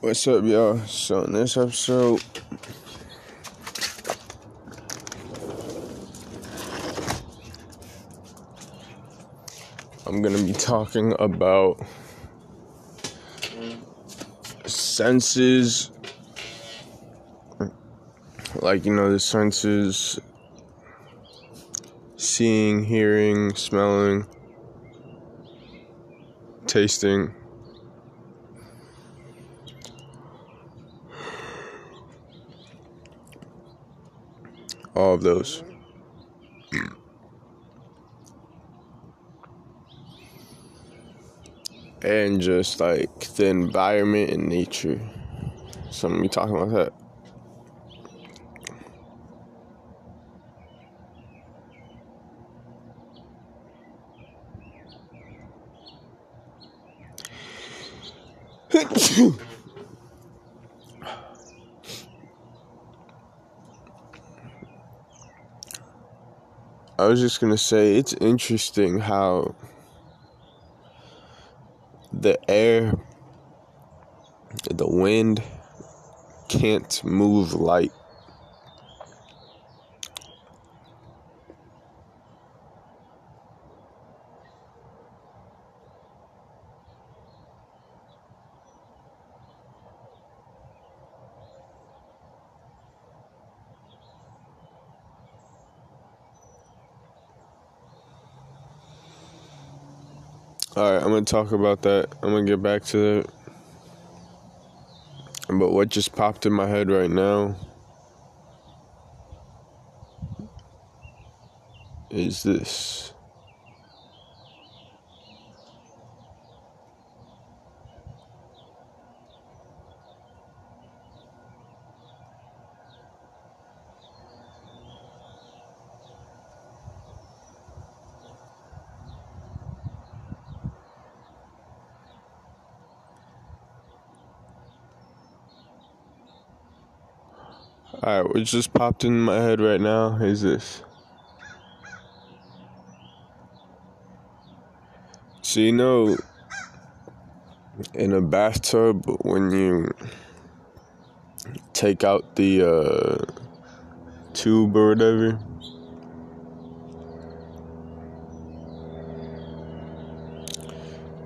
What's up, y'all? So, in this episode, I'm gonna be talking about senses, like, you know, the senses seeing, hearing, smelling, tasting. all of those. and just like the environment and nature. So I'm gonna be talking about that. I was just gonna say it's interesting how the air, the wind can't move light. Alright, I'm gonna talk about that. I'm gonna get back to that. But what just popped in my head right now is this. Alright, what just popped in my head right now is this. So, you know, in a bathtub, when you take out the uh, tube or whatever,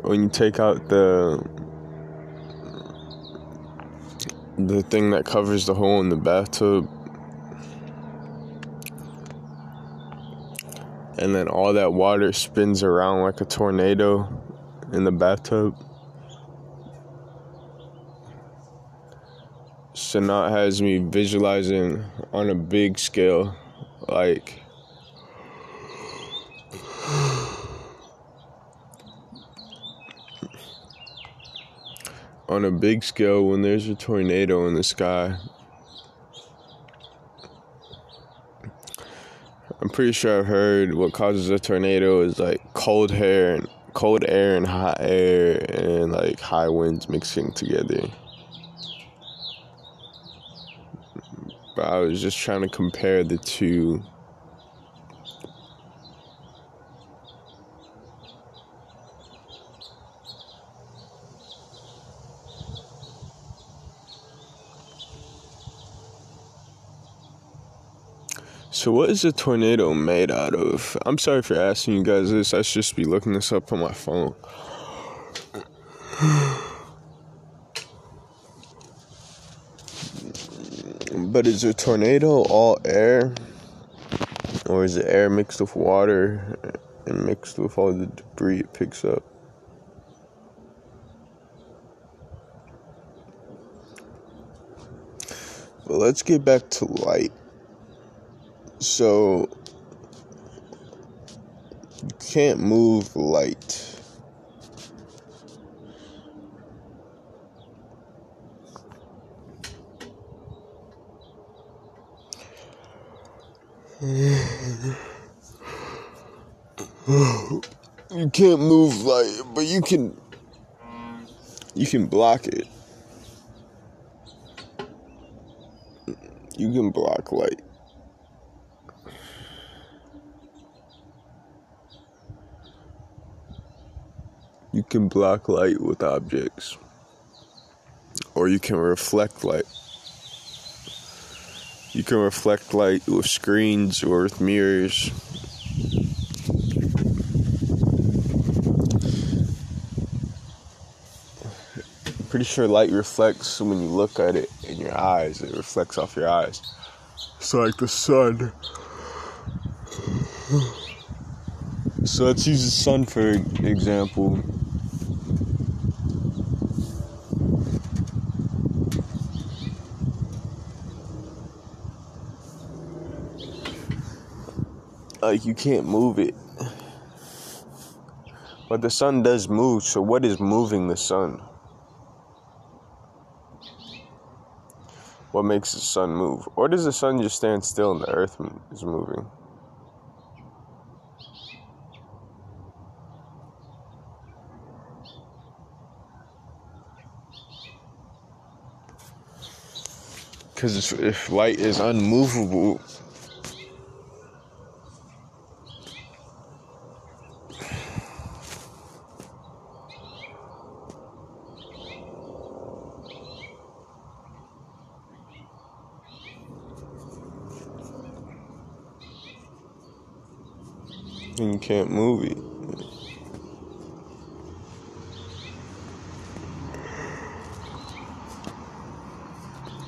when you take out the the thing that covers the hole in the bathtub. And then all that water spins around like a tornado in the bathtub. It has me visualizing on a big scale, like on a big scale when there's a tornado in the sky. I'm pretty sure I've heard what causes a tornado is like cold air and cold air and hot air and like high winds mixing together. But I was just trying to compare the two So, what is a tornado made out of? I'm sorry for asking you guys this. I should just be looking this up on my phone. but is a tornado all air? Or is it air mixed with water and mixed with all the debris it picks up? But let's get back to light. So you can't move light. You can't move light, but you can you can block it. You can block light. Can block light with objects, or you can reflect light. You can reflect light with screens or with mirrors. Pretty sure light reflects when you look at it in your eyes, it reflects off your eyes. It's like the sun. So let's use the sun for example. Like you can't move it. But the sun does move, so what is moving the sun? What makes the sun move? Or does the sun just stand still and the earth is moving? Because if light is unmovable, and you can't move it.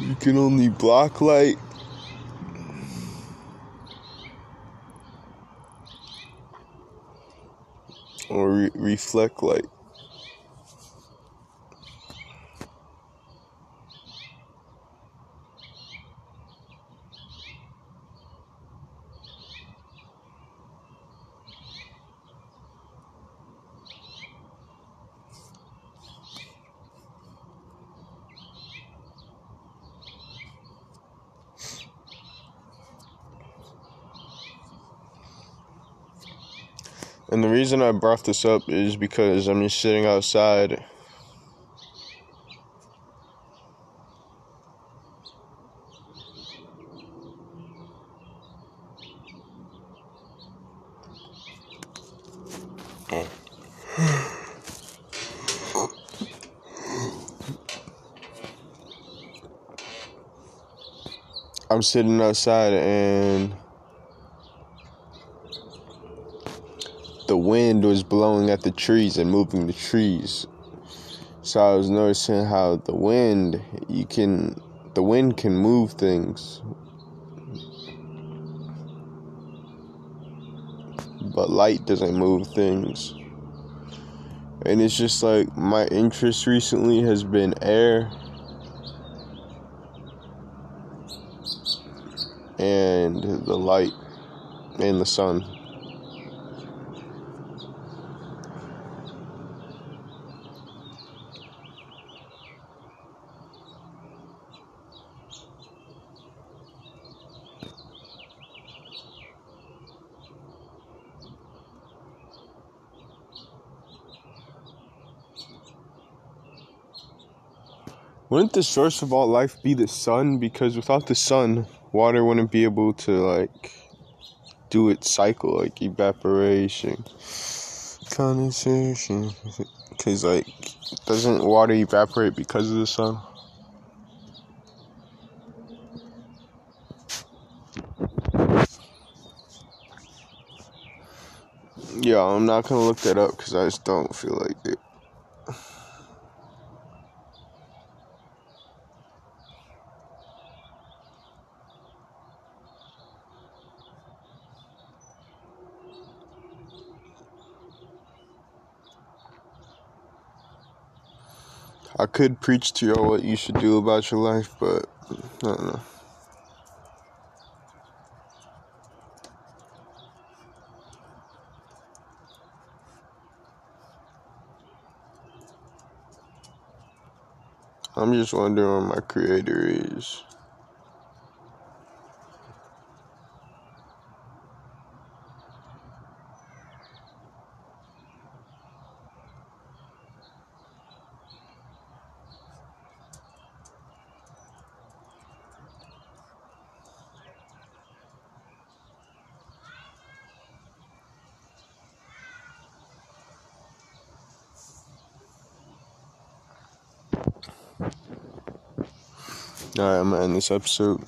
You can only block light. Or re- reflect light. And the reason I brought this up is because I'm just sitting outside. I'm sitting outside and the wind was blowing at the trees and moving the trees. So I was noticing how the wind, you can, the wind can move things. But light doesn't move things. And it's just like my interest recently has been air and the light and the sun. Wouldn't the source of all life be the sun? Because without the sun, water wouldn't be able to like do its cycle, like evaporation, condensation. Because like, doesn't water evaporate because of the sun? Yeah, I'm not gonna look that up because I just don't feel like it. I could preach to y'all what you should do about your life, but I don't know. I'm just wondering where my creator is. Alright, I'm gonna end this episode.